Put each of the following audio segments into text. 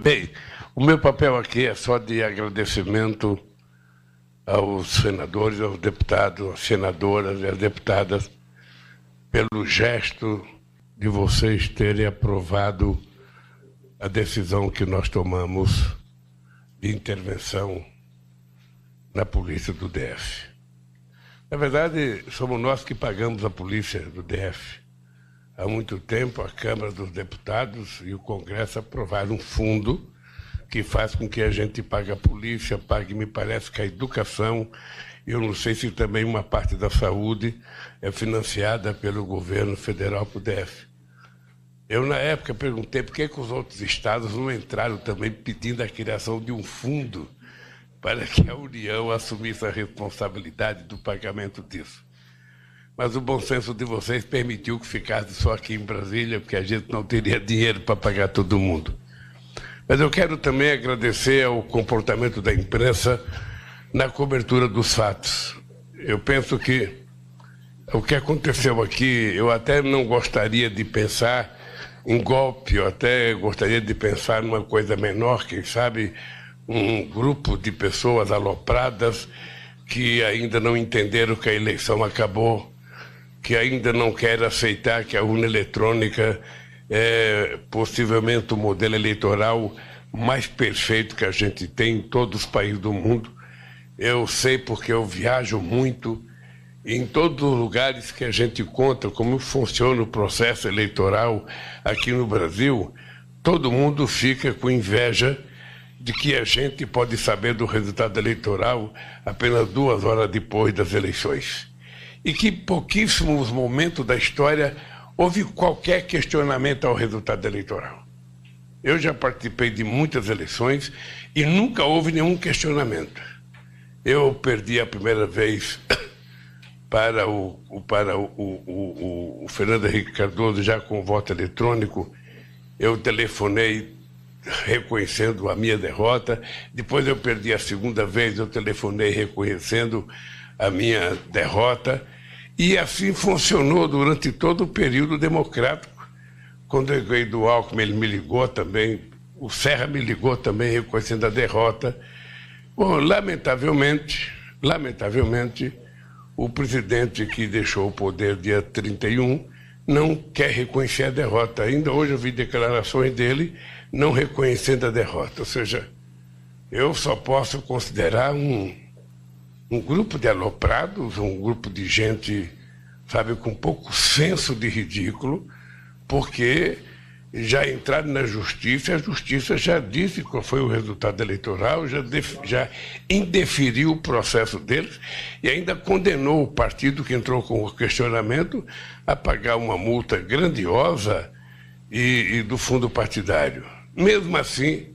Bem, o meu papel aqui é só de agradecimento aos senadores, aos deputados, às senadoras e às deputadas pelo gesto de vocês terem aprovado a decisão que nós tomamos de intervenção na polícia do DF. Na verdade, somos nós que pagamos a polícia do DF. Há muito tempo, a Câmara dos Deputados e o Congresso aprovaram um fundo que faz com que a gente pague a polícia, pague, me parece, que a educação, eu não sei se também uma parte da saúde é financiada pelo governo federal para o DF. Eu, na época, perguntei por que, que os outros estados não entraram também pedindo a criação de um fundo para que a União assumisse a responsabilidade do pagamento disso. Mas o bom senso de vocês permitiu que ficasse só aqui em Brasília, porque a gente não teria dinheiro para pagar todo mundo. Mas eu quero também agradecer ao comportamento da imprensa na cobertura dos fatos. Eu penso que o que aconteceu aqui, eu até não gostaria de pensar em golpe, eu até gostaria de pensar numa coisa menor, quem sabe um grupo de pessoas alopradas que ainda não entenderam que a eleição acabou, que ainda não querem aceitar que a urna eletrônica é possivelmente o modelo eleitoral mais perfeito que a gente tem em todos os países do mundo. Eu sei porque eu viajo muito em todos os lugares que a gente conta como funciona o processo eleitoral aqui no Brasil, todo mundo fica com inveja de que a gente pode saber do resultado eleitoral apenas duas horas depois das eleições. E que pouquíssimos momentos da história houve qualquer questionamento ao resultado eleitoral. Eu já participei de muitas eleições e nunca houve nenhum questionamento. Eu perdi a primeira vez para o, para o, o, o, o Fernando Henrique Cardoso já com voto eletrônico. Eu telefonei reconhecendo a minha derrota. Depois eu perdi a segunda vez, eu telefonei reconhecendo a minha derrota. E assim funcionou durante todo o período democrático. Quando eu ganhei do Alckmin, ele me ligou também, o Serra me ligou também reconhecendo a derrota. Bom, lamentavelmente, lamentavelmente, o presidente que deixou o poder dia 31 não quer reconhecer a derrota. Ainda hoje eu vi declarações dele não reconhecendo a derrota. Ou seja, eu só posso considerar um, um grupo de aloprados, um grupo de gente, sabe, com pouco senso de ridículo, porque já entraram na justiça, a justiça já disse qual foi o resultado eleitoral, já, def, já indeferiu o processo deles e ainda condenou o partido que entrou com o questionamento a pagar uma multa grandiosa e, e do fundo partidário. Mesmo assim,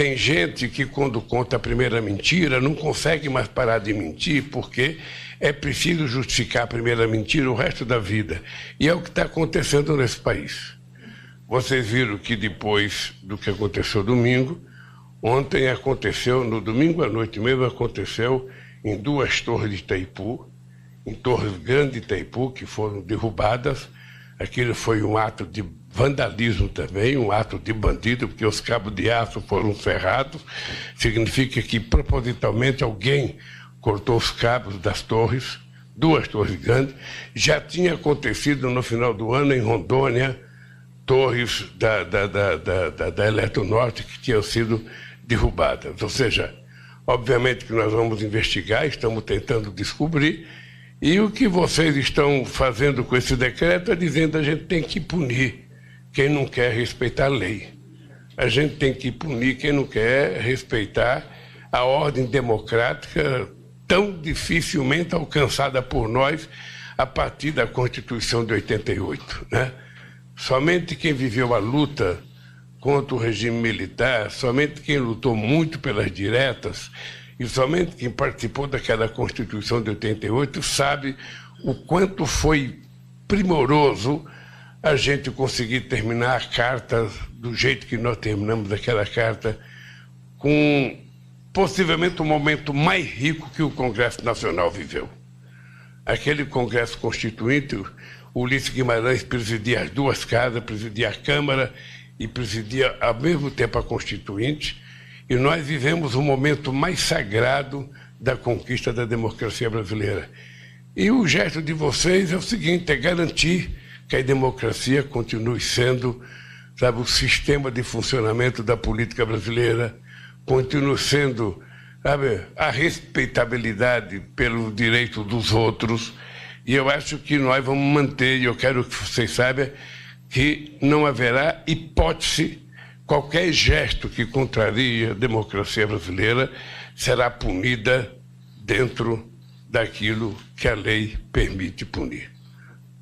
tem gente que, quando conta a primeira mentira, não consegue mais parar de mentir, porque é preciso justificar a primeira mentira o resto da vida. E é o que está acontecendo nesse país. Vocês viram que depois do que aconteceu domingo, ontem aconteceu, no domingo à noite mesmo, aconteceu em duas torres de Itaipu, em torres grandes de Itaipu, que foram derrubadas. Aquilo foi um ato de vandalismo também, um ato de bandido, porque os cabos de aço foram ferrados. Significa que propositalmente alguém cortou os cabos das torres, duas torres grandes. Já tinha acontecido no final do ano em Rondônia, torres da, da, da, da, da Eletronorte que tinham sido derrubadas. Ou seja, obviamente que nós vamos investigar, estamos tentando descobrir. E o que vocês estão fazendo com esse decreto é dizendo que a gente tem que punir quem não quer respeitar a lei. A gente tem que punir quem não quer respeitar a ordem democrática tão dificilmente alcançada por nós a partir da Constituição de 88. Né? Somente quem viveu a luta contra o regime militar, somente quem lutou muito pelas diretas e somente quem participou daquela Constituição de 88 sabe o quanto foi primoroso a gente conseguir terminar a carta do jeito que nós terminamos aquela carta, com possivelmente o momento mais rico que o Congresso Nacional viveu. Aquele Congresso Constituinte, Ulisses Guimarães presidia as duas casas, presidia a Câmara e presidia ao mesmo tempo a Constituinte, e nós vivemos o momento mais sagrado da conquista da democracia brasileira. E o gesto de vocês é o seguinte: é garantir que a democracia continue sendo sabe, o sistema de funcionamento da política brasileira, continue sendo sabe, a respeitabilidade pelo direito dos outros. E eu acho que nós vamos manter, e eu quero que vocês saibam, que não haverá hipótese, qualquer gesto que contrarie a democracia brasileira será punida dentro daquilo que a lei permite punir.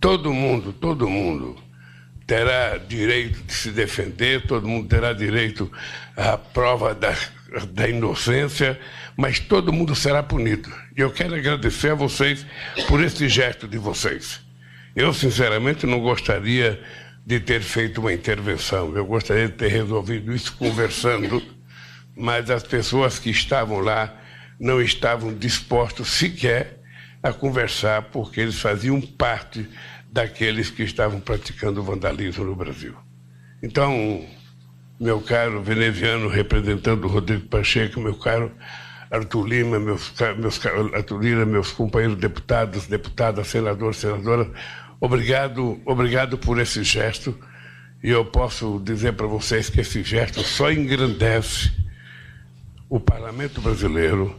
Todo mundo, todo mundo terá direito de se defender, todo mundo terá direito à prova da, da inocência, mas todo mundo será punido. E eu quero agradecer a vocês por esse gesto de vocês. Eu, sinceramente, não gostaria de ter feito uma intervenção. Eu gostaria de ter resolvido isso conversando, mas as pessoas que estavam lá não estavam dispostos sequer a conversar, porque eles faziam parte daqueles que estavam praticando vandalismo no Brasil. Então, meu caro veneziano, representando o Rodrigo Pacheco, meu caro Arthur Lima, meus, meus, Arthur Lima, meus companheiros deputados, deputadas, senadores, senadoras, Obrigado, obrigado por esse gesto. E eu posso dizer para vocês que esse gesto só engrandece o parlamento brasileiro.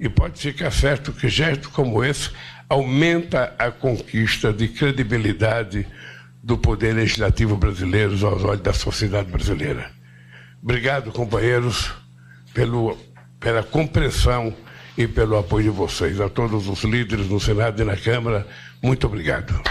E pode ficar certo que gesto como esse aumenta a conquista de credibilidade do poder legislativo brasileiro aos olhos da sociedade brasileira. Obrigado, companheiros, pelo, pela compreensão e pelo apoio de vocês. A todos os líderes no Senado e na Câmara, muito obrigado.